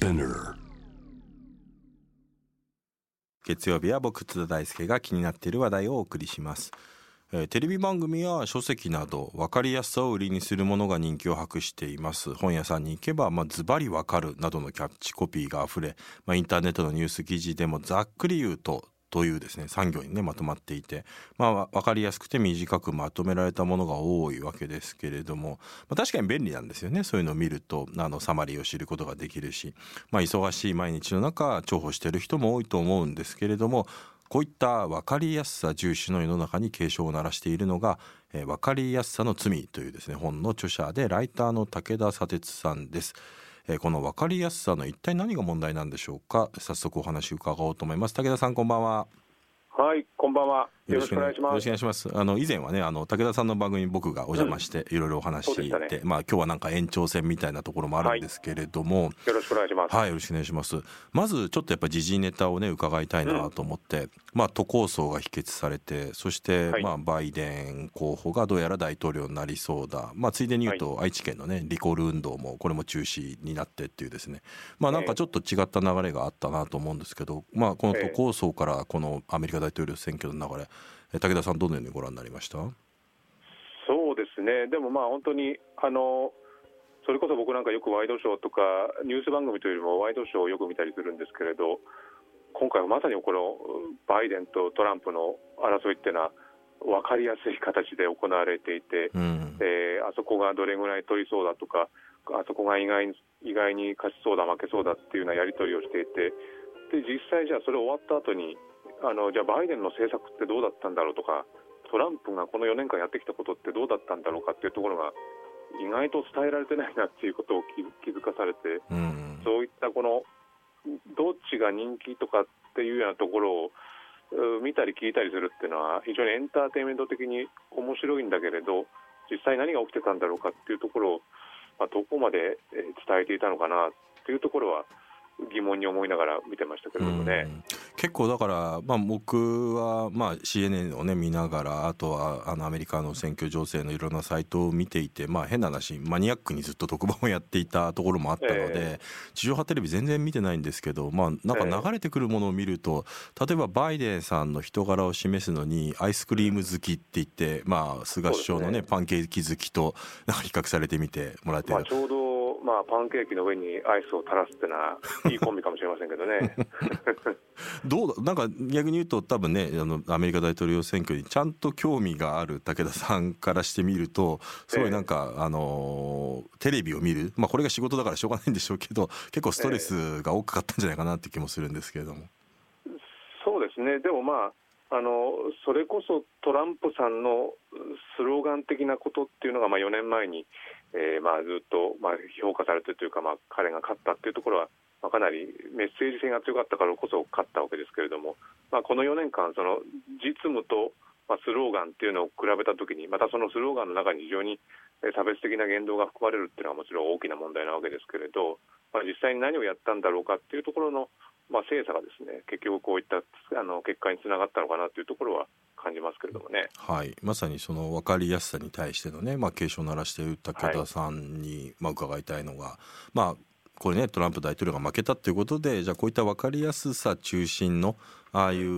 Spinner 月曜日は僕津田大輔が気になっている話題をお送りします、えー、テレビ番組や書籍など分かりやすさを売りにするものが人気を博しています。本屋さんに行けば、まあ、ズバリわかるなどのキャッチコピーがあふれ、まあ、インターネットのニュース記事でもざっくり言うとというですね産業にねまとまっていてまあ分かりやすくて短くまとめられたものが多いわけですけれども、まあ、確かに便利なんですよねそういうのを見るとあのサマリーを知ることができるし、まあ、忙しい毎日の中重宝してる人も多いと思うんですけれどもこういった分かりやすさ重視の世の中に警鐘を鳴らしているのが「えー、分かりやすさの罪」というですね本の著者でライターの武田砂鉄さんです。えー、この分かりやすさの一体何が問題なんでしょうか？早速お話伺おうと思います。武田さんこんばんは。はいこんばんは。よろしくお願いします。よろしくお願いします。あの以前はね、あの武田さんの番組に僕がお邪魔していろいろお話して、うんね、まあ今日はなんか延長戦みたいなところもあるんですけれども、はい、よろしくお願いします。はい、よろしくお願いします。まずちょっとやっぱ時事ネタをね伺いたいなと思って、うん、まあ都構想が否決されて、そして、はい、まあバイデン候補がどうやら大統領になりそうだ。まあついでに言うと、愛知県のねリコール運動もこれも中止になってっていうですね、まあなんかちょっと違った流れがあったなと思うんですけど、まあこの都構想からこのアメリカ大統領選挙の流れ。武田さん、どのようにご覧になりました？そうですね、でもまあ本当にあのそれこそ僕なんかよくワイドショーとかニュース番組というよりもワイドショーをよく見たりするんですけれど今回はまさにこのバイデンとトランプの争いっていうのは分かりやすい形で行われていて、うん、えー、あそこがどれぐらい取りそうだとかあそこが意外に意外に勝ちそうだ負けそうだっていうようなやり取りをしていてで実際じゃあそれ終わった後にあのじゃあバイデンの政策ってどうだったんだろうとかトランプがこの4年間やってきたことってどうだったんだろうかっていうところが意外と伝えられてないなっていうことを気づかされて、うん、そういったこのどっちが人気とかっていうようなところを見たり聞いたりするっていうのは非常にエンターテインメント的に面白いんだけれど実際何が起きてたんだろうかっていうところを、まあ、どこまで伝えていたのかなっていうところは疑問に思いながら見てましたけれどもね。結構だから、まあ、僕は、まあ、CNN をね見ながらあとはあのアメリカの選挙情勢のいろんなサイトを見ていて、まあ、変な話マニアックにずっと特番をやっていたところもあったので、えー、地上波テレビ全然見てないんですけど、まあ、なんか流れてくるものを見ると、えー、例えばバイデンさんの人柄を示すのにアイスクリーム好きって言って、まあ、菅首相のね、ね、パンケーキ好きとなんか比較されてみてもらってる。まあ、ちょうどまあ、パンケーキの上にアイスを垂らすってのはいいコンビかもしれませんけどね。どうなんか逆に言うと多分ねあのアメリカ大統領選挙にちゃんと興味がある武田さんからしてみるとすごいなんか、えー、あのテレビを見る、まあ、これが仕事だからしょうがないんでしょうけど 結構ストレスが多かったんじゃないかなって気もするんですけれども。えー、そうですね。でもまああのそれこそトランプさんのスローガン的なことっていうのが、まあ、4年前に、えーまあ、ずっと、まあ、評価されてというか、まあ、彼が勝ったというところは、まあ、かなりメッセージ性が強かったからこそ勝ったわけですけれども、まあ、この4年間その実務と、まあ、スローガンっていうのを比べたときにまたそのスローガンの中に非常に差別的な言動が含まれるっていうのはもちろん大きな問題なわけですけれど、まあ、実際に何をやったんだろうかっていうところのまあ、精査がですね結局こういったあの結果につながったのかなというところは感じますけれどもね、はい、まさにその分かりやすさに対してのね、まあ、警鐘を鳴らしている武田さんに、まあ、伺いたいのが、まあ、これねトランプ大統領が負けたということでじゃあこういった分かりやすさ中心のああいう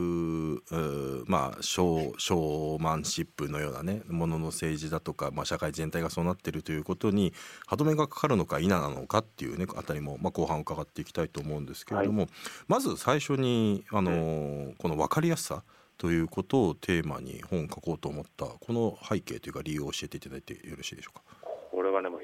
まあショーショーマンシップのようなねものの政治だとか、まあ、社会全体がそうなっているということに歯止めがかかるのか否なのかっていうねあたりも、まあ、後半伺っていきたいと思うんですけれども、はい、まず最初にあの、この分かりやすさということをテーマに本を書こうと思ったこの背景というか理由を教えていただいてよろしいでしょうか。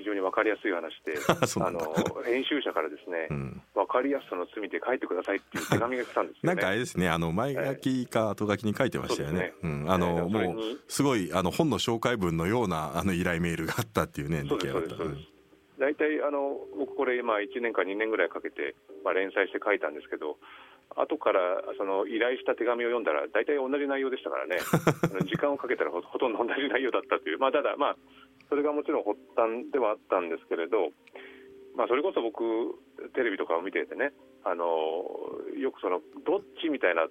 常に分かりやすい話で、あの編集者からですね、うん、分かりやすさの罪で書いてくださいっていう手紙が来たんですよ、ね、なんかあれですね、あの前書きか後書きに書いてましたよね。うん、あの、もうすごいあの本の紹介文のようなあの依頼メールがあったっていうね、そうですそうですそうです。大体あの僕これ今1年か2年ぐらいかけて、まあ、連載して書いたんですけど後からその依頼した手紙を読んだら大体同じ内容でしたからね。時間をかけたらほとんど同じ内容だったという、まあ、ただ、まあ、それがもちろん発端ではあったんですけれど、まあ、それこそ僕テレビとかを見ていてねあのよくそのどっちみたいな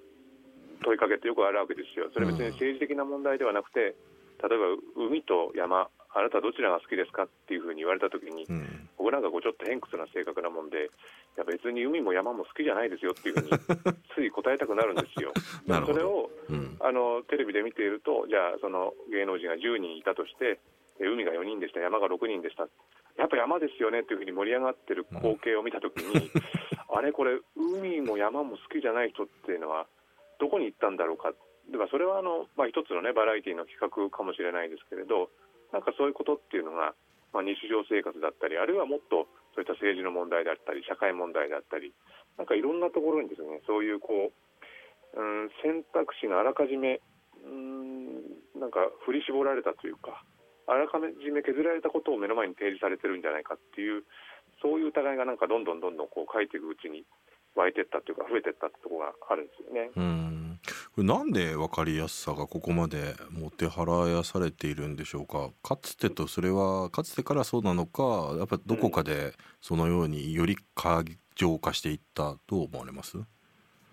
問いかけってよくあるわけですよ。それ別に政治的な問題ではなくて例えば海と山あなたどちらが好きですかっていうふうに言われたときに、うん、僕なんかこうちょっと偏屈な性格なもんで、いや別に海も山も好きじゃないですよっていうふうに つい答えたくなるんですよ。それを、うん、あのテレビで見ていると、じゃあその芸能人が10人いたとして、海が4人でした、山が6人でした、やっぱ山ですよねっていうふうに盛り上がってる光景を見たときに、うん、あれ、これ、海も山も好きじゃない人っていうのは、どこに行ったんだろうか、でそれはあの、まあ、一つの、ね、バラエティーの企画かもしれないですけれど、なんかそういうことっていうのが、まあ、日常生活だったり、あるいはもっとそういった政治の問題だったり、社会問題だったり、なんかいろんなところにですねそういうこう、うん、選択肢があらかじめ、うん、なんか振り絞られたというか、あらかじめ削られたことを目の前に提示されてるんじゃないかっていう、そういう疑いがなんかどんどんどんどんこう書いていくうちに湧いていったというか、増えていったってところがあるんですよね。なんで分かりやすさがここまでもてはらやされているんでしょうか？かつてとそれはかつてからそうなのかやっぱどこかでそのようにより過剰化していったと思われます？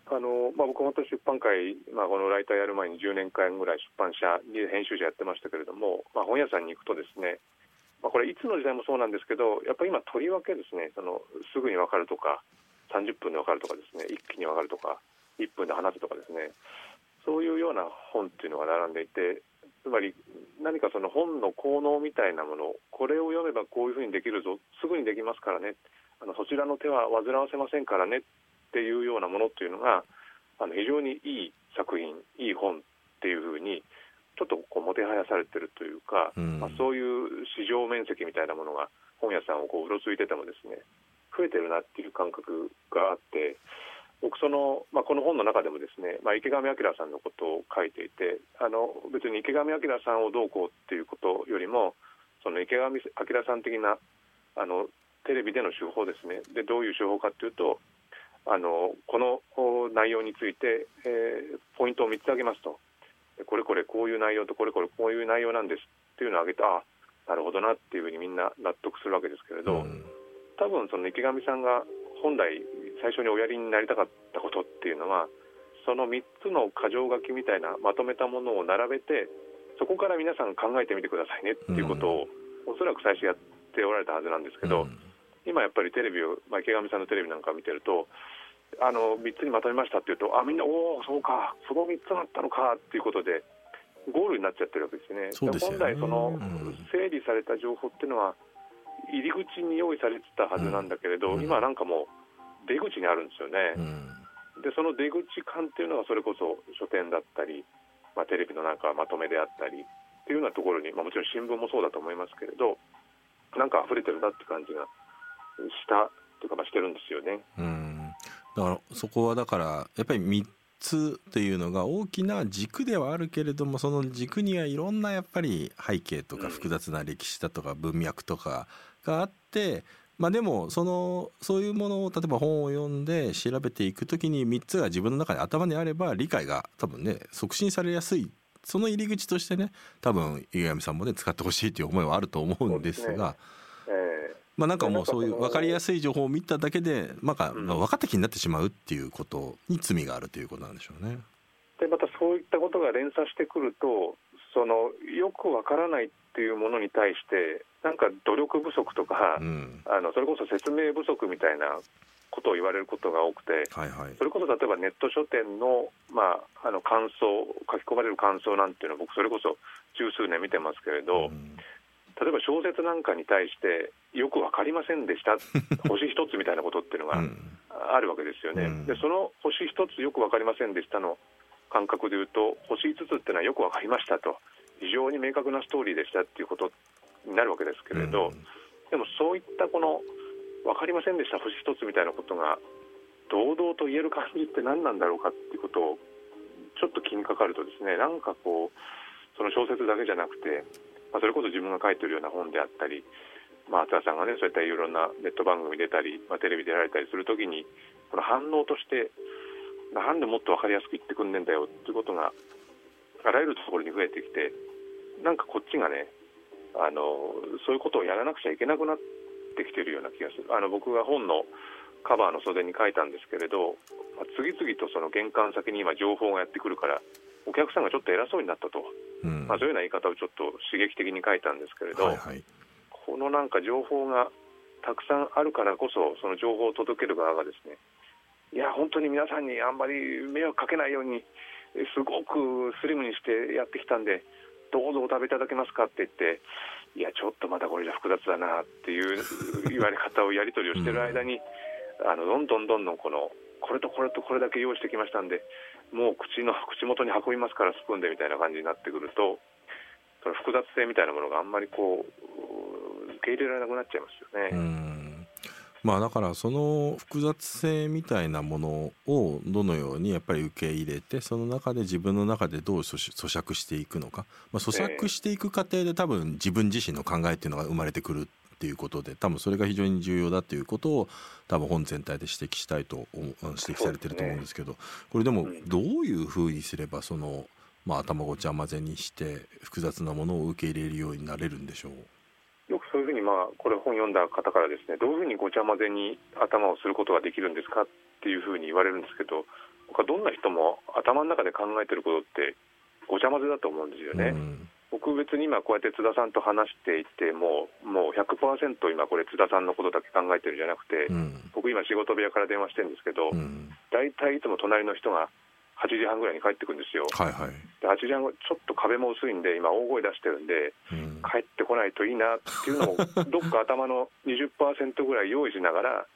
あのまあ、僕、本当出版界、まあ、このライターやる前に10年間ぐらい出版社に編集者やってましたけれども、まあ、本屋さんに行くとですね、まあ、これいつの時代もそうなんですけどやっぱり今とりわけですねそのすぐに分かるとか30分で分かるとかですね一気に分かるとか1分で話すとかですねそういうような本っていうのが並んでいてつまり何かその本の効能みたいなものこれを読めばこういうふうにできるぞすぐにできますからねあのそちらの手は煩わせませんからねっていうようなものっていうのがあの非常にいい作品いい本っていうふうにちょっとこうもてはやされてるというか、うん、まあ、そういう市場面積みたいなものが本屋さんをこううろついててもですね増えてるなっていう感覚があって僕その、まあ、この本の中でもですね、まあ、池上彰さんのことを書いていてあの別に池上彰さんをどうこうっていうことよりもその池上彰さん的なあのテレビでの手法ですね。でどういう手法かというとあのこの内容について、えー、ポイントを3つ挙げますと。これこれこういう内容とこれこれこういう内容なんですっていうのを挙げてあなるほどなっていうふうにみんな納得するわけですけれど、うん、多分その池上さんが本来最初におやりになりたかったことっていうのはその3つの箇条書きみたいなまとめたものを並べてそこから皆さん考えてみてくださいねっていうことを、うん、おそらく最初やっておられたはずなんですけど、うん、今やっぱりテレビを、まあ、池上さんのテレビなんか見てるとあの3つにまとめましたっていうとあみんなおおそうかその3つだったのかっていうことでゴールになっちゃってるわけですね。すね。本来その、整理された情報っていうのは入り口に用意されてたはずなんだけれど、うん、今なんかもう出口にあるんですよね、うん、でその出口感っていうのがそれこそ書店だったり、まあ、テレビのなんかまとめであったりっていうようなところに、まあ、もちろん新聞もそうだと思いますけれどなんか溢れてるなって感じがしたというか、まあ、してるんですよね。うん。だからそこはだからやっぱり3つっていうのが大きな軸ではあるけれどもその軸にはいろんなやっぱり背景とか複雑な歴史だとか文脈とかがあってまあでもそのそういうものを例えば本を読んで調べていく時に3つが自分の中に頭にあれば理解が多分ね促進されやすい。その入り口としてね多分池上さんもね使ってほしいという思いはあると思うんですが。まあなんかもうそういう分かりやすい情報を見ただけで、まあ、分かった気になってしまうっていうことに罪があるということなんでしょうね。でまたそういったことが連鎖してくるとそのよく分からないっていうものに対してなんか努力不足とか、うん、あのそれこそ説明不足みたいなことを言われることが多くて、はいはい、それこそ例えばネット書店の,、まあ、あの感想書き込まれる感想なんていうのは僕それこそ十数年見てますけれど、うん、例えば小説なんかに対してよく分かりませんでした 星一つみたいなことっていうのがあるわけですよね。うん、でその星一つよく分かりませんでしたの感覚でいうと星5つっていうのはよく分かりましたと。非常に明確なストーリーでしたっていうことになるわけですけれど、うん、でもそういったこの分かりませんでした星一つみたいなことが堂々と言える感じって何なんだろうかっていうことをちょっと気にかかるとですねなんかこうその小説だけじゃなくてまあ、それこそ自分が書いてるような本であったり、まあ、厚田さんがねそういったいろんなネット番組出たり、まあ、テレビ出られたりするときにこの反応としてなんでもっと分かりやすく言ってくんねんだよっていうことがあらゆるところに増えてきてなんかこっちがねあのそういうことをやらなくちゃいけなくなってきてるような気がする。あの僕が本のカバーの袖に書いたんですけれど、まあ、次々とその玄関先に今情報がやってくるからお客さんがちょっと偉そうになったと、うん。まあ、そういうような言い方をちょっと刺激的に書いたんですけれど、はいはい。このなんか情報がたくさんあるからこそ、その情報を届ける側がですね、いや、本当に皆さんにあんまり迷惑かけないように、えすごくスリムにしてやってきたんで、どうぞお食べいただけますかって言って、いや、ちょっとまだこれじゃ複雑だなっていう言われ方をやり取りをしてる間に、あのどんどんどんどんこの、これとこれとこれだけ用意してきましたんで、もう口の 口元に運びますから、スプーンでみたいな感じになってくると、その複雑性みたいなものがあんまりこう、受け入れられなくなっちゃいますよね。まあだからその複雑性みたいなものをどのようにやっぱり受け入れてその中で自分の中でどう咀咀嚼していくのか、まあ、咀嚼していく過程で多分自分自身の考えっていうのが生まれてくるっていうことで多分それが非常に重要だっていうことを多分本全体で指摘したいと指摘されてると思うんですけどこれでもうんどういうふうにすればその、まあ、頭ごちゃ混ぜにして複雑なものを受け入れるようになれるんでしょう？よくそういうふうに、まあ、これ本読んだ方からですね、どういうふうにごちゃ混ぜに頭をすることができるんですかっていうふうに言われるんですけど、僕はどんな人も頭の中で考えてることってごちゃ混ぜだと思うんですよね。うん僕別に今こうやって津田さんと話していても、もう100%今これ津田さんのことだけ考えてるんじゃなくて、うん。僕今仕事部屋から電話してるんですけどう、ん。大体いつも隣の人が8時半ぐらいに帰ってくるんですよ。はいはい。で8時半ごちょっと壁も薄いんで、今大声出してるんで、うん。帰ってこないといいなっていうのを どっか頭の20%ぐらい用意しながら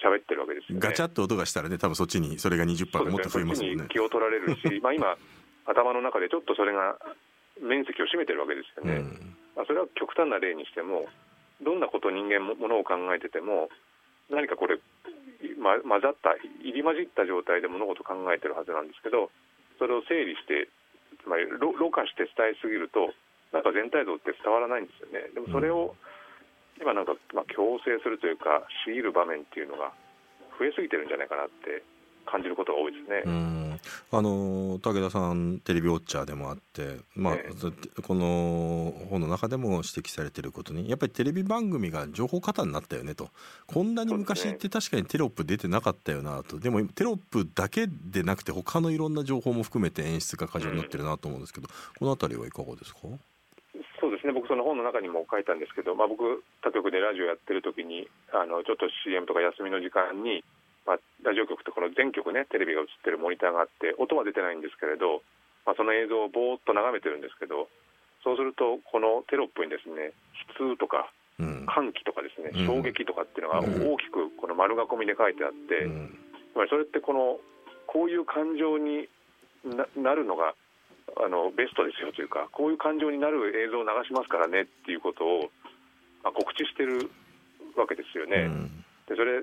喋ってるわけですよね。ガチャッと音がしたらね多分そっちにそれが20%そうがもっと増えますもんね。に気を取られるし、まあ今、頭の中でちょっとそれが面積を占めてるわけですよね。うんまあ、それは極端な例にしても、どんなこと人間もものを考えてても、何かこれ、ま、混ざった、入り混じった状態で物事を考えてるはずなんですけど、それを整理して、つまりろろ過して伝えすぎると、なんか全体像って伝わらないんですよね。でもそれを、今なんか、まあ、強制するというか、強いる場面っていうのが増えすぎてるんじゃないかなって感じることが多いですね。うん。あの武田さんテレビウォッチャーでもあって、まあえこの本の中でも指摘されてることにやっぱりテレビ番組が情報過多になったよねと。こんなに昔って確かにテロップ出てなかったよなと。でもテロップだけでなくて他のいろんな情報も含めて演出が過剰になってるなと思うんですけど、この辺りはいかがですか？そうですね。僕、その本の中にも書いたんですけど、まあ、僕、他局でラジオやってる時にあのちょっと CM とか休みの時間に、まあ、ラジオ局とこの全局ね、テレビが映ってるモニターがあって、音は出てないんですけれど、まあ、その映像をぼーっと眺めてるんですけど、そうすると、このテロップにですね、悲痛とかうん。歓喜とかですねうん。衝撃とかっていうのがうん。大きくこの丸囲みで書いてあって、うん。つまりそれってこのこういう感情にななるのがあのベストですよというかこういう感情になる映像を流しますからねっていうことを、まあ、告知してるわけですよね。うん。でそれ、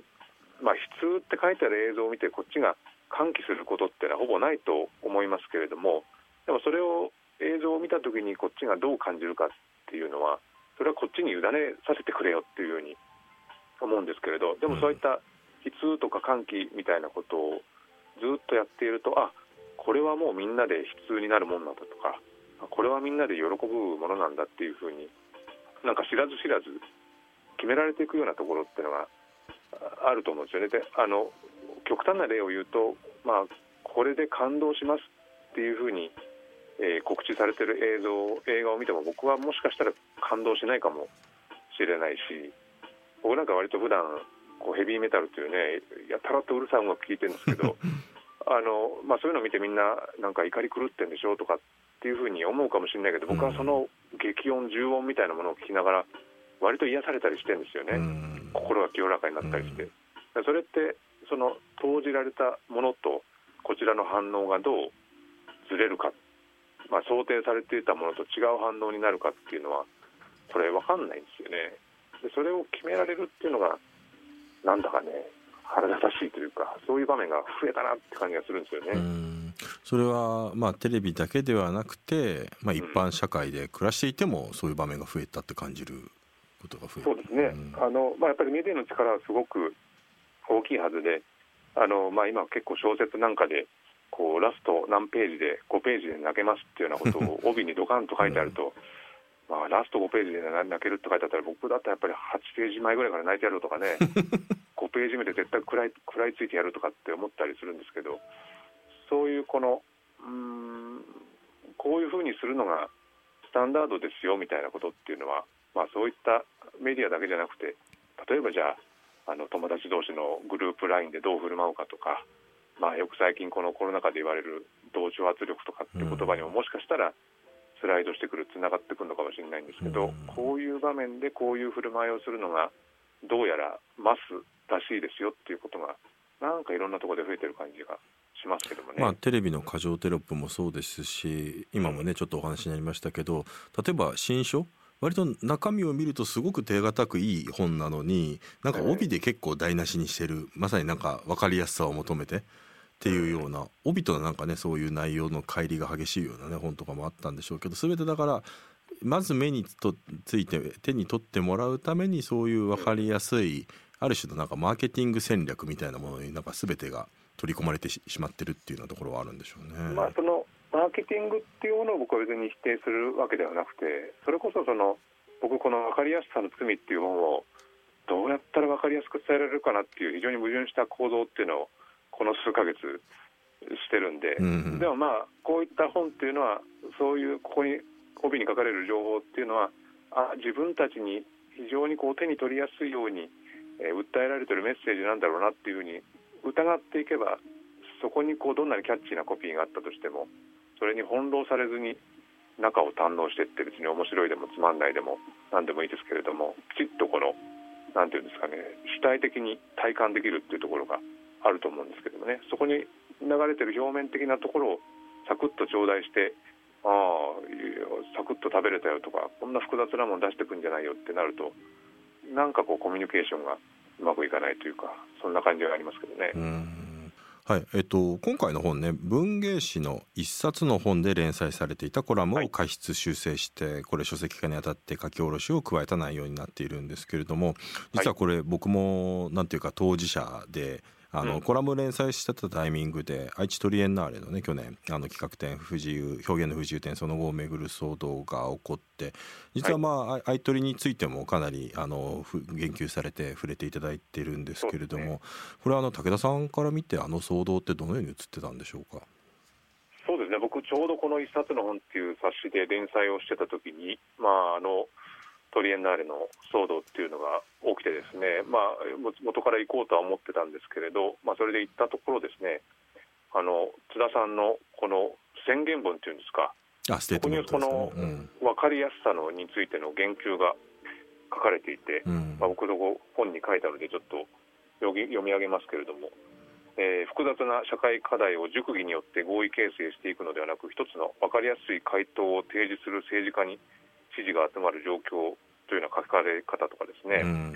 まあ、悲痛って書いてある映像を見てこっちが歓喜することってのはほぼないと思いますけれどもでもそれを映像を見た時にこっちがどう感じるかっていうのはそれはこっちに委ねさせてくれよっていうふうに思うんですけれどでもそういった悲痛とか歓喜みたいなことをずっとやっているとあこれはもうみんなで悲痛になるもんなんだとかこれはみんなで喜ぶものなんだっていうふうになんか知らず知らず決められていくようなところっていうのがああると思うんですよね。であの極端な例を言うと、まあ、これで感動しますっていうふうに、えー告知されてる映像映画を見ても僕はもしかしたら感動しないかもしれないし僕なんか割と普段こうヘビーメタルっていうねやたらとうるさい音楽聴いてるんですけど あの、まあ、そういうのを見てみんななんか怒り狂ってんでしょとかっていうふうに思うかもしれないけど僕はその激音重音みたいなものを聞きながら割と癒されたりしてるんですよね。うん。心が清らかになったりして、それってその投じられたものとこちらの反応がどうずれるか、まあ、想定されていたものと違う反応になるかっていうのはこれ分かんないんですよね。でそれを決められるっていうのがなんだかね腹立たしいというかそういう場面が増えたなって感じがするんですよね。うん。それはまあテレビだけではなくて、まあ、一般社会で暮らしていてもそういう場面が増えたって感じることが増える。そうですね、ん。あのまあ、やっぱりメディアの力はすごく大きいはずで、あのまあ、今、結構小説なんかでこうラスト何ページで5ページで泣けますっていうようなことを 帯にドカンと書いてあると、まあ、ラスト5ページで泣けるって書いてあったら僕だったらやっぱり8ページ前ぐらいから泣いてやるとかね 5ページ目で絶対食らい食らいついてやるとかって思ったりするんですけどそういうこのうーんこういうふうにするのがスタンダードですよみたいなことっていうのは、まあ、そういったメディアだけじゃなくて例えばじゃああの友達同士のグループ LINE でどう振る舞うかとか、まあ、よく最近このコロナ禍で言われる同調圧力とかっていう言葉にももしかしたらスライドしてくるつながってくるのかもしれないんですけど、こういう場面でこういう振る舞いをするのがどうやらマスらしいですよっていうことがなんかいろんなところで増えてる感じがしますけどもね、まあ、テレビの過剰テロップもそうですし今もねちょっとお話になりましたけど例えば新書割と中身を見るとすごく手堅くいい本なのになんか帯で結構台無しにしてるまさになんか分かりやすさを求めてっていうような帯となんかねそういう内容の乖離が激しいようなね本とかもあったんでしょうけど全てだからまず目にとついて手に取ってもらうためにそういう分かりやすいある種のなんかマーケティング戦略みたいなものになんか全てが取り込まれてしまってるっていうようなところはあるんでしょうね。まあ、そのケティングっていうものを僕は別に否定するわけではなくてそれこそその僕この分かりやすさの罪っていうものをどうやったら分かりやすく伝えられるかなっていう非常に矛盾した行動っていうのをこの数ヶ月してるんで、うん、でもまあこういった本っていうのはそういうここに帯に書かれる情報っていうのはあ自分たちに非常にこう手に取りやすいように、えー、訴えられてるメッセージなんだろうなっていうふうに疑っていけばそこにこうどんなにキャッチーなコピーがあったとしてもそれに翻弄されずに中を堪能してって別に面白いでもつまんないでも何でもいいですけれどもきちっとこの何て言うんですかね主体的に体感できるっていうところがあると思うんですけどもねそこに流れてる表面的なところをサクッと頂戴してああサクッと食べれたよとかこんな複雑なもの出してくんじゃないよってなるとなんかこうコミュニケーションがうまくいかないというかそんな感じがありますけどね。はいえっと、今回の本ね文芸誌の一冊の本で連載されていたコラムを過失修正して、はい、これ書籍化にあたって書き下ろしを加えた内容になっているんですけれども実はこれ僕もなんていうか当事者であの、うん、コラム連載してたタイミングで愛知トリエンナーレのね去年あの企画展不自由表現の不自由展その後をめぐる騒動が起こって実はまあ、はい、愛トリについてもかなりあの言及されて触れていただいてるんですけれども、ね、これはあの武田さんから見てあの騒動ってどのように映ってたんでしょうか？そうですね。僕ちょうどこの一冊の本っていう冊子で連載をしてた時にまああのトリエンナーレの騒動っていうのが起きてですね、まあ、元から行こうとは思ってたんですけれど、まあ、それで行ったところですねあの津田さんのこの宣言文っていうんですかあステートメント、ね、この分かりやすさのについての言及が書かれていて、うん、まあ、僕の本に書いたのでちょっと読み上げますけれども、えー、複雑な社会課題を熟議によって合意形成していくのではなく一つの分かりやすい回答を提示する政治家に支持が集まる状況というような書かれ方とかですね、うん、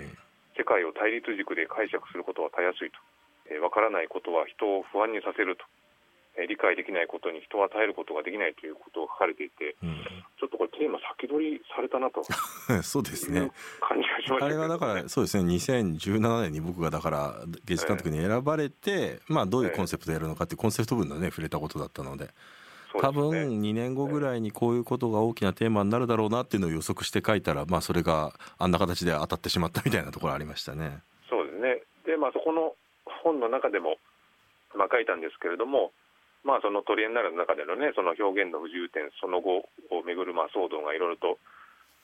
世界を対立軸で解釈することはたやすいと、えー、分からないことは人を不安にさせると、えー、理解できないことに人は耐えることができないということが書かれていて、うん、ちょっとこれテーマ先取りされたなと。そうですね。感じがしました、ね、あれはだからそうですね。2017年に僕がだから芸術監督に選ばれて、えー、まあどういうコンセプトでやるのかっていうコンセプト分のね触れたことだったので。多分2年後ぐらいにこういうことが大きなテーマになるだろうなっていうのを予測して書いたら、まあ、それがあんな形で当たってしまったみたいなところありましたね。そうですねで、まあ、そこの本の中でも、まあ、書いたんですけれども、まあ、そのトリエンナーレの中での,、ね、その表現の不自由点その後をめぐるまあ騒動がいろいろと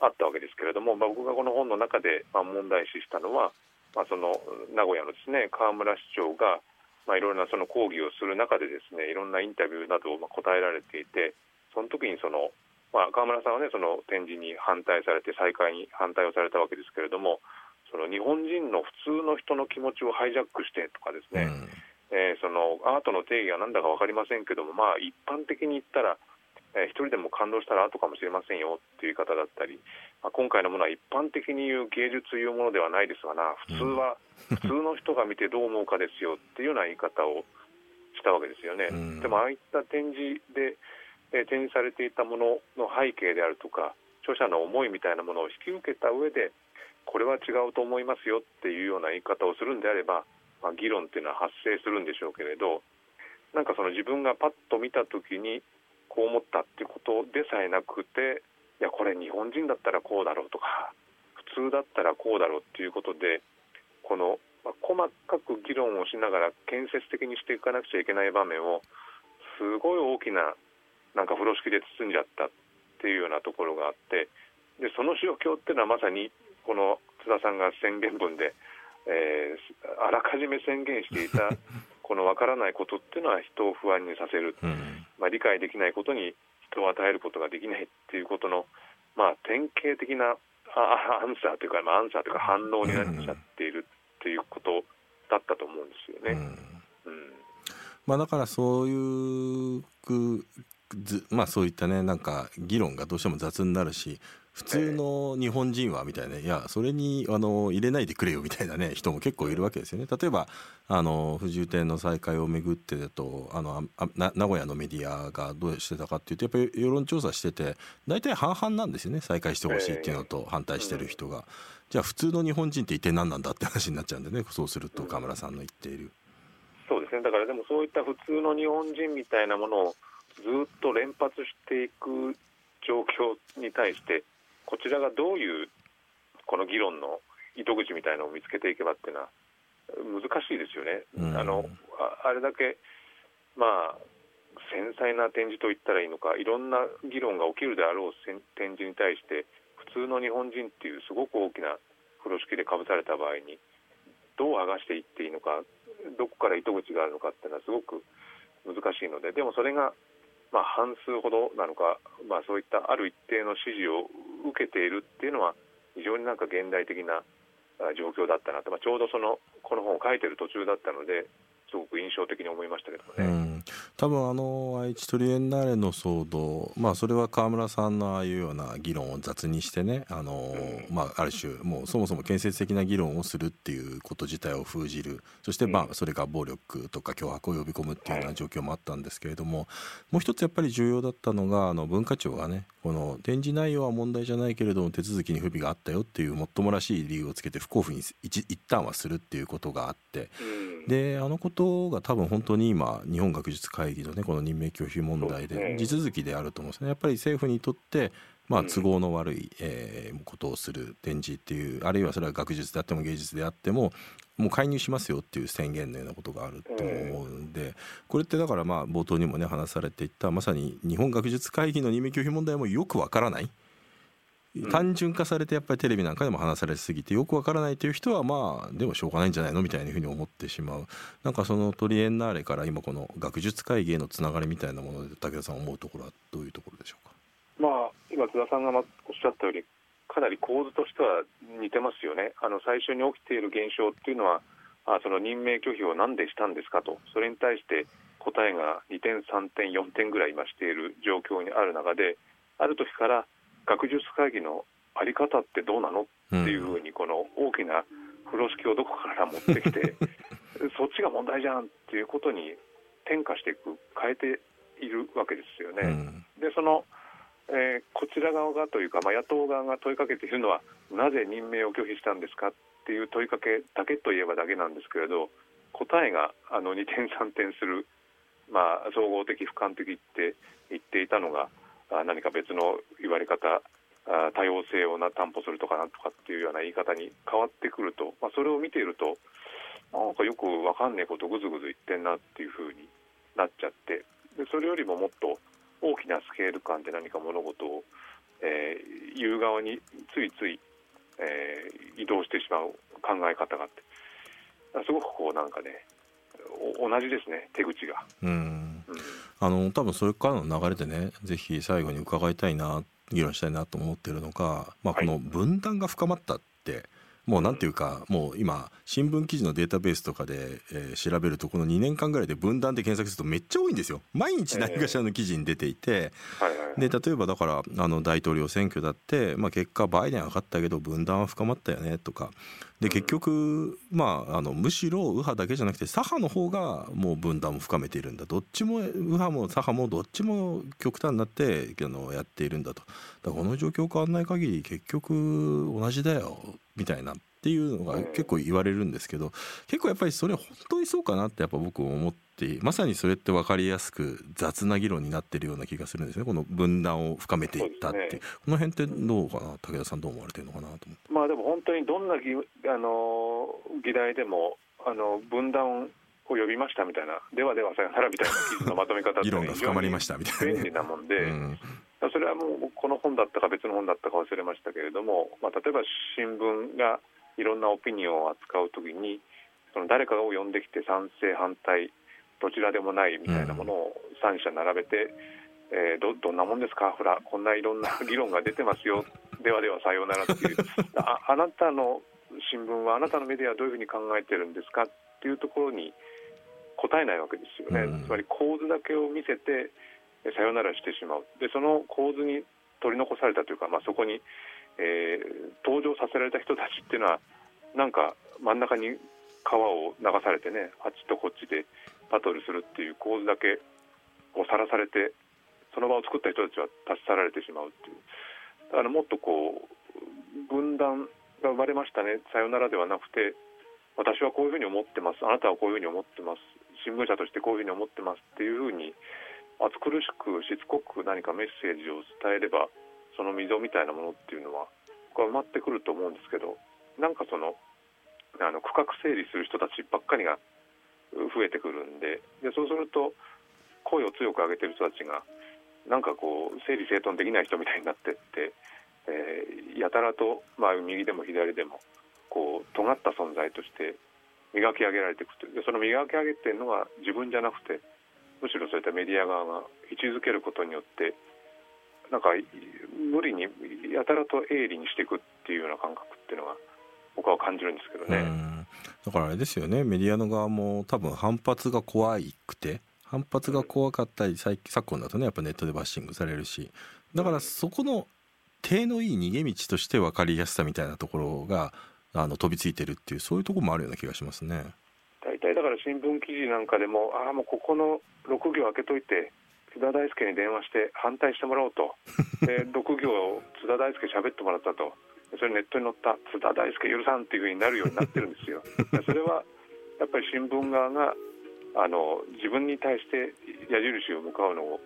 あったわけですけれども、まあ、僕がこの本の中でまあ問題視したのは、まあ、その名古屋のですね河村市長がまあ、いろいろなその講義をする中でですねいろんなインタビューなどをまあ答えられていてその時にその、まあ、川村さんはねその展示に反対されて再開に反対をされたわけですけれどもその日本人の普通の人の気持ちをハイジャックしてとかですね、うん、えー、そのアートの定義は何だか分かりませんけども、まあ、一般的に言ったらえー、一人でも感動したら後かもしれませんよっていう言い方だったり、まあ、今回のものは一般的に言う芸術いうものではないですがな普通は、普通の人が見てどう思うかですよっていうような言い方をしたわけですよね。でもああいった展示で、えー、展示されていたものの背景であるとか著者の思いみたいなものを引き受けた上でこれは違うと思いますよっていうような言い方をするんであれば、まあ、議論っていうのは発生するんでしょうけれどなんかその自分がパッと見た時にこう思ったっていうことでさえなくていやこれ日本人だったらこうだろうとか普通だったらこうだろうっていうことでこの、まあ、細かく議論をしながら建設的にしていかなくちゃいけない場面をすごい大きななんか風呂敷で包んじゃったっていうようなところがあってでその状況っていうのはまさにこの津田さんが宣言文で、えー、あらかじめ宣言していた この分からないことっていうのは人を不安にさせる、うん、まあ、理解できないことに人を与えることができないっていうことの、まあ、典型的なアンサーというか、まあ、アンサーというか反応になっちゃっているっていうことだったと思うんですよね。うん、うん。まあ、だからそういうまあそういったねなんか議論がどうしても雑になるし普通の日本人はみたいな、いやそれにあの入れないでくれよみたいなね人も結構いるわけですよね。例えばあの不自由展の再開をめぐってだとあの名古屋のメディアがどうしてたかっていうとやっぱり世論調査してて大体半々なんですよね再開してほしいっていうのと反対してる人が、じゃあ普通の日本人って一体何なんだって話になっちゃうんでねそうすると河村さんの言っている。そうですねだからでもそういった普通の日本人みたいなものをずっと連発していく状況に対してこちらがどういうこの議論の糸口みたいなのを見つけていけばっていうのは難しいですよね。うん、あのあれだけまあ繊細な展示と言ったらいいのかいろんな議論が起きるであろう展示に対して普通の日本人っていうすごく大きな風呂敷でかぶされた場合にどう剥がしていっていいのかどこから糸口があるのかっていうのはすごく難しいのででもそれがまあ、半数ほどなのか、まあ、そういったある一定の支持を受けているっていうのは非常になんか現代的な状況だったなと、まあ、ちょうどそのこの本を書いてる途中だったのですごく印象的に思いましたけどね、多分あの愛知トリエンナーレの騒動、まあ、それは川村さんのああいうような議論を雑にしてねあの、うん、まあ、ある種もうそもそも建設的な議論をするっていうこと自体を封じる。そして、まあ、それが暴力とか脅迫を呼び込むっていうような状況もあったんですけれども、もう一つやっぱり重要だったのがあの文化庁がねこの展示内容は問題じゃないけれども手続きに不備があったよっていうもっともらしい理由をつけて不交付に一一旦はするっていうことがあって、であのことが多分本当に今日本学術会議のねこの任命拒否問題で地続きであると思うんですね。やっぱり政府にとってまあ、都合の悪い、えー、ことをする展示っていうあるいはそれは学術であっても芸術であってももう介入しますよっていう宣言のようなことがあると思うんでこれってだからまあ冒頭にもね話されていったまさに日本学術会議の任命拒否問題もよくわからない。単純化されてやっぱりテレビなんかでも話されすぎてよくわからないという人はまあでもしょうがないんじゃないのみたいなふうに思ってしまう。なんかそのトリエンナーレから今この学術会議へのつながりみたいなもので武田さん思うところはどういうところでしょうか？まあ今津田さんがおっしゃったようにかなり構図としては似てますよね。あの最初に起きている現象っていうのはあその任命拒否を何でしたんですかと。それに対して答えが2点3点4点ぐらい今している状況にある中である時から学術会議の在り方ってどうなの？っていうふうにこの大きな風呂敷をどこから持ってきて そっちが問題じゃんっていうことに転化していく変えているわけですよね。うん、でそのえー、こちら側がというか、まあ、野党側が問いかけているのはなぜ任命を拒否したんですかっていう問いかけだけといえばだけなんですけれど答えがあの2点3点する、まあ、総合的俯瞰的って言っていたのが何か別の言われ方多様性をな担保するとかなんとかっていうような言い方に変わってくると、まあ、それを見ているとなんかよく分かんねえことぐずぐず言ってんなっていうふうになっちゃってでそれよりももっと大きなスケール感で何か物事を、えー、言う側についつい、えー、移動してしまう考え方があってすごくこうなんかね同じですね手口が。うん、あの多分それからの流れでねぜひ最後に伺いたいな議論したいなと思ってるのが、まあ、この分断が深まったって、はいもうなんていうかもう今新聞記事のデータベースとかで、えー、調べるとこの2年間ぐらいで分断で検索するとめっちゃ多いんですよ。毎日何かしらの記事に出ていて、で例えばだからあの大統領選挙だって、まあ、結果バイデン上がったけど分断は深まったよねとか。で結局、まあ、あのむしろ右派だけじゃなくて左派の方がもう分断を深めているんだ。どっちも右派も左派もどっちも極端になってあのやっているんだと。だこの状況変わらない限り結局同じだよみたいなっていうのが結構言われるんですけど結構やっぱりそれ本当にそうかなってやっぱ僕も思ってまさにそれって分かりやすく雑な議論になってるような気がするんですね。この分断を深めていったって、ね、この辺ってどうかな武田さんどう思われてるのかなと思って。まあでも本当にどんな議あの議題でもあの分断を呼びましたみたいな、ではではさよならみたいな記事のまとめ方って議論が深まりましたみたいな、便利なもんで、うんそれはもうこの本だったか別の本だったか忘れましたけれども、まあ、例えば新聞がいろんなオピニオンを扱うときにその誰かを呼んできて賛成反対どちらでもないみたいなものを3社並べて、えーどどんなもんですか？ほらこんないろんな議論が出てますよ。ではではさようならっていう。ああなたの新聞はあなたのメディアはどういうふうに考えてるんですか？っていうところに答えないわけですよね、うん。つまり構図だけを見せてえさよならしてしまう。でその構図に取り残されたというか、まあ、そこに、えー登場させられた人たちっていうのはなんか真ん中に川を流されてねあっちとこっちでバトルするっていう構図だけこうさらされてその場を作った人たちは立ち去られてしまうっていう。だからもっとこう分断が生まれましたね。さよならではなくて私はこういうふうに思ってます。あなたはこういうふうに思ってます。新聞社としてこういうふうに思ってますっていうふうに暑苦しくしつこく何かメッセージを伝えればその溝みたいなものっていうのはこれ埋まってくると思うんですけどなんかそのあの区画整理する人たちばっかりが増えてくるんででそうすると声を強く上げてる人たちがなんかこう整理整頓できない人みたいになってって、えーやたらと、まあ、右でも左でもこう尖った存在として磨き上げられていくという。でその磨き上げてるのは自分じゃなくてむしろそういったメディア側が位置づけることによってなんか無理にやたらと鋭利にしていくっていうような感覚っていうのが僕は感じるんですけどね。だからあれですよねメディアの側も多分反発が怖くて反発が怖かったり最昨今だとねやっぱネットでバッシングされるしだからそこの手のいい逃げ道として分かりやすさみたいなところがあの飛びついてるっていうそういうとこもあるような気がしますね。大体だから新聞記事なんかでも、ああ、もうここの6行開けといて、津田大介に電話して反対してもらおうと、で6行、津田大介喋ってもらったと、それネットに載った、津田大介許さんっていうふうになるようになってるんですよ。で それはやっぱり新聞側があの自分に対して矢印を向かうのを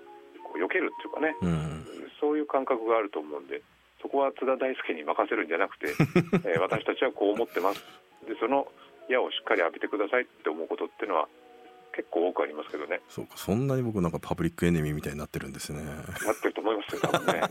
こう避けるっていうかね、うん。そういう感覚があると思うんで、そこは津田大介に任せるんじゃなくて、えー私たちはこう思ってます、でその矢をしっかり浴びてくださいって思うことっていうのは、結構多くありますけどね、そうかそんなに僕なんかパブリックエネミーみたいになってるんですね。なってると思いますよ、多分ね。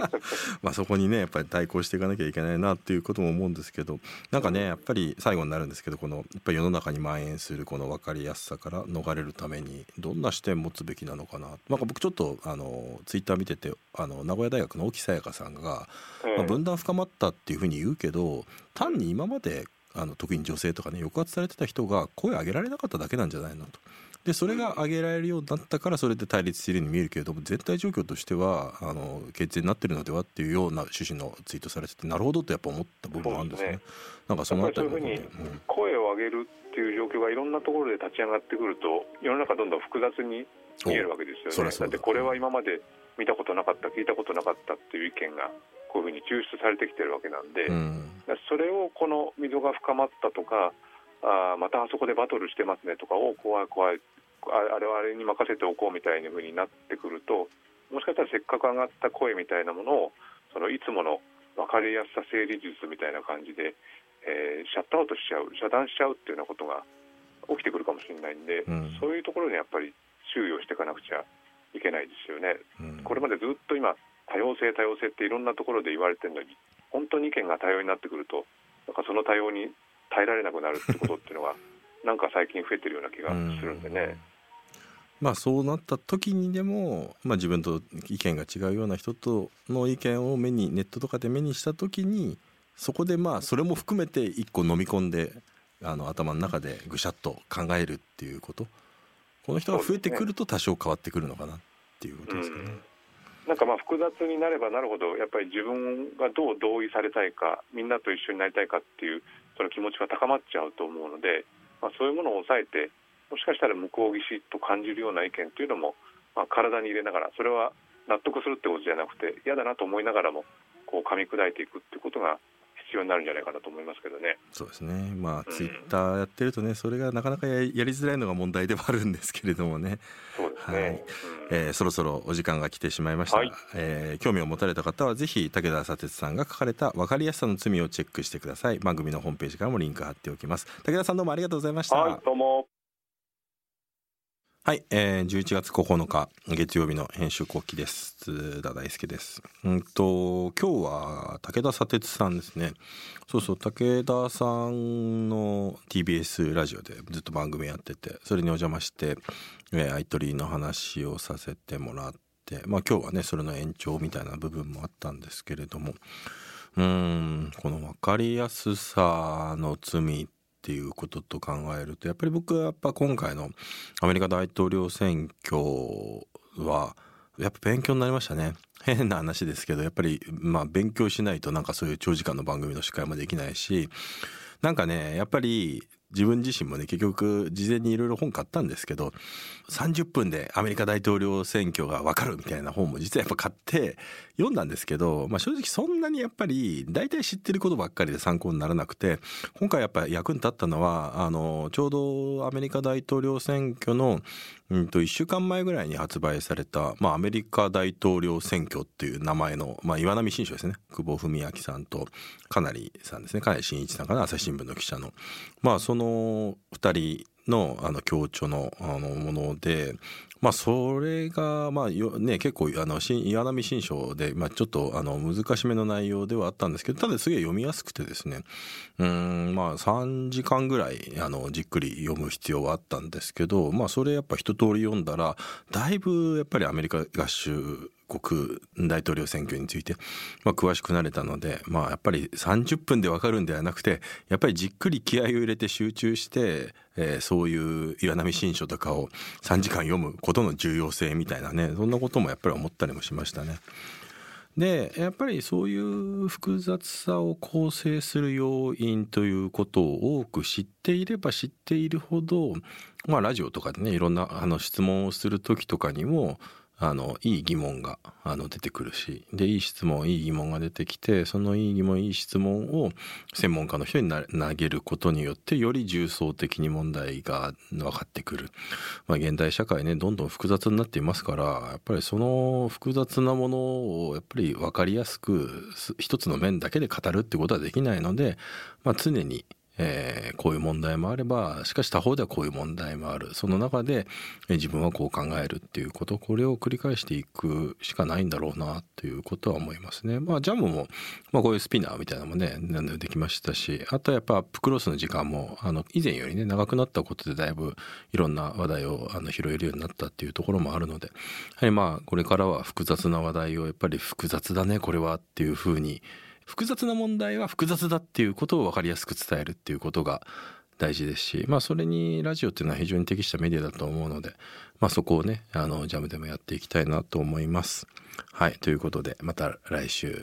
まあそこにねやっぱり対抗していかなきゃいけないなっていうことも思うんですけどなんかねやっぱり最後になるんですけどこのやっぱり世の中に蔓延するこの分かりやすさから逃れるためにどんな視点持つべきなのかななんか僕ちょっとあのツイッター見ててあの名古屋大学の沖さやかさんが、ええまあ、分断深まったっていうふうに言うけど単に今まであの特に女性とかね抑圧されてた人が声を上げられなかっただけなんじゃないのと。でそれが上げられるようになったからそれで対立しているように見えるけれども全体状況としてはあの決定になってるのではっていうような趣旨のツイートされててなるほどとやっぱ思った部分があるんですね。なんかそのあたりのうん声を上げるっていう状況がいろんなところで立ち上がってくると、世の中どんどん複雑に見えるわけですよね。だってこれは今まで見たことなかった、聞いたことなかったっていう意見がこういうふうに抽出されてきてるわけなんで、うん。それをこの溝が深まったとか、あーまたあそこでバトルしてますねとか、お怖い怖い、ああれはあれに任せておこうみたいな風になってくると、もしかしたらせっかく上がった声みたいなものを、そのいつもの分かりやすさ整理術みたいな感じで、えーシャットアウトしちゃう、遮断しちゃうっていうようなことが起きてくるかもしれないんで、うん。そういうところにやっぱり注意をしていかなくちゃいけないですよね。うん。これまでずっと今、多様性、多様性っていろんなところで言われてるのに、本当に意見が多様になってくると、なんかその多様に耐えられなくなるってことっていうのが、なんか最近増えてるような気がするんでね。まあそうなった時にでも、まあ、自分と意見が違うような人との意見を目にネットとかで目にした時にそこでまあそれも含めて一個飲み込んであの頭の中でぐしゃっと考えるっていうことこの人が増えてくると多少変わってくるのかなっていうことですかね。なんかまあ複雑になればなるほど、やっぱり自分がどう同意されたいか、みんなと一緒になりたいかっていう、その気持ちが高まっちゃうと思うので、まあ、そういうものを抑えて、もしかしたら向こう岸と感じるような意見というのも、まあ、体に入れながら、それは納得するってことじゃなくて、嫌だなと思いながらも、こう噛み砕いていくってことが必要になるんじゃないかなと思いますけどね。そうですね。まあうん。ツイッターやってるとねそれがなかなかややりづらいのが問題ではあるんですけれどもね、そうですね。はい。うん。えーそろそろお時間が来てしまいました、はい。えー興味を持たれた方はぜひ武田砂鉄さんが書かれた分かりやすさの罪をチェックしてください。番組のホームページからもリンク貼っておきます。武田さんどうもありがとうございました、はい、どうも。はい、えー、11月9日月曜日の編集後期です。津田大輔です。うんと今日は武田砂鉄さんですね。そうそう武田さんの TBS ラジオでずっと番組やっててそれにお邪魔して、えー、アイトリーの話をさせてもらってまあ今日はねそれの延長みたいな部分もあったんですけれどもうんこの分かりやすさの罪ってっていうことと考えるとやっぱり僕はやっぱ今回のアメリカ大統領選挙はやっぱ勉強になりましたね。変な話ですけどやっぱりまあ勉強しないとなんかそういう長時間の番組の司会もできないしなんかねやっぱり自分自身もね結局事前にいろいろ本買ったんですけど30分でアメリカ大統領選挙が分かるみたいな本も実はやっぱ買って読んだんですけど、まあ、正直そんなにやっぱり大体知ってることばっかりで参考にならなくて今回やっぱり役に立ったのはあのちょうどアメリカ大統領選挙のうんと1週間前ぐらいに発売された、まあ、アメリカ大統領選挙っていう名前の、まあ、岩波新書ですね。久保文明さんとかなりさんですね。かなり新一さんかな。朝日新聞の記者の。まあその2人のあの強調のあのもので、まあ、それが、まあね、結構あの岩波新書で、まあ、ちょっとあの難しめの内容ではあったんですけどただすげえ読みやすくてですねうんまあ3時間ぐらいあのじっくり読む必要はあったんですけど、まあ、それやっぱ一通り読んだらだいぶやっぱりアメリカ合衆国大統領選挙について、まあ、詳しくなれたので、まあ、やっぱり30分で分かるんではなくてやっぱりじっくり気合を入れて集中して、えー、そういう岩波新書とかを3時間読むことの重要性みたいなねそんなこともやっぱり思ったりもしましたね。でやっぱりそういう複雑さを構成する要因ということを多く知っていれば知っているほどまあラジオとかでねいろんなあの質問をする時とかにもあのいい疑問があの出てくるしでいい質問いい疑問が出てきてそのいい疑問いい質問を専門家の人に投げることによってより重層的に問題が分かってくる、まあ、現代社会ねどんどん複雑になっていますからやっぱりその複雑なものをやっぱり分かりやすく一つの面だけで語るってことはできないので、まあ、常にえー、こういう問題もあればしかし他方ではこういう問題もあるその中で、えー、自分はこう考えるっていうことこれを繰り返していくしかないんだろうなっていうことは思いますね。まあジャムも、まあ、こういうスピナーみたいなのもねできましたしあとはやっぱアップクロスの時間もあの以前よりね長くなったことでだいぶいろんな話題をあの拾えるようになったっていうところもあるのでやはりまあこれからは複雑な話題をやっぱり複雑だねこれはっていうふうに複雑な問題は複雑だっていうことを分かりやすく伝えるっていうことが大事ですし、まあ、それにラジオっていうのは非常に適したメディアだと思うので、まあ、そこをねあのジャムでもやっていきたいなと思います。はいということでまた来週。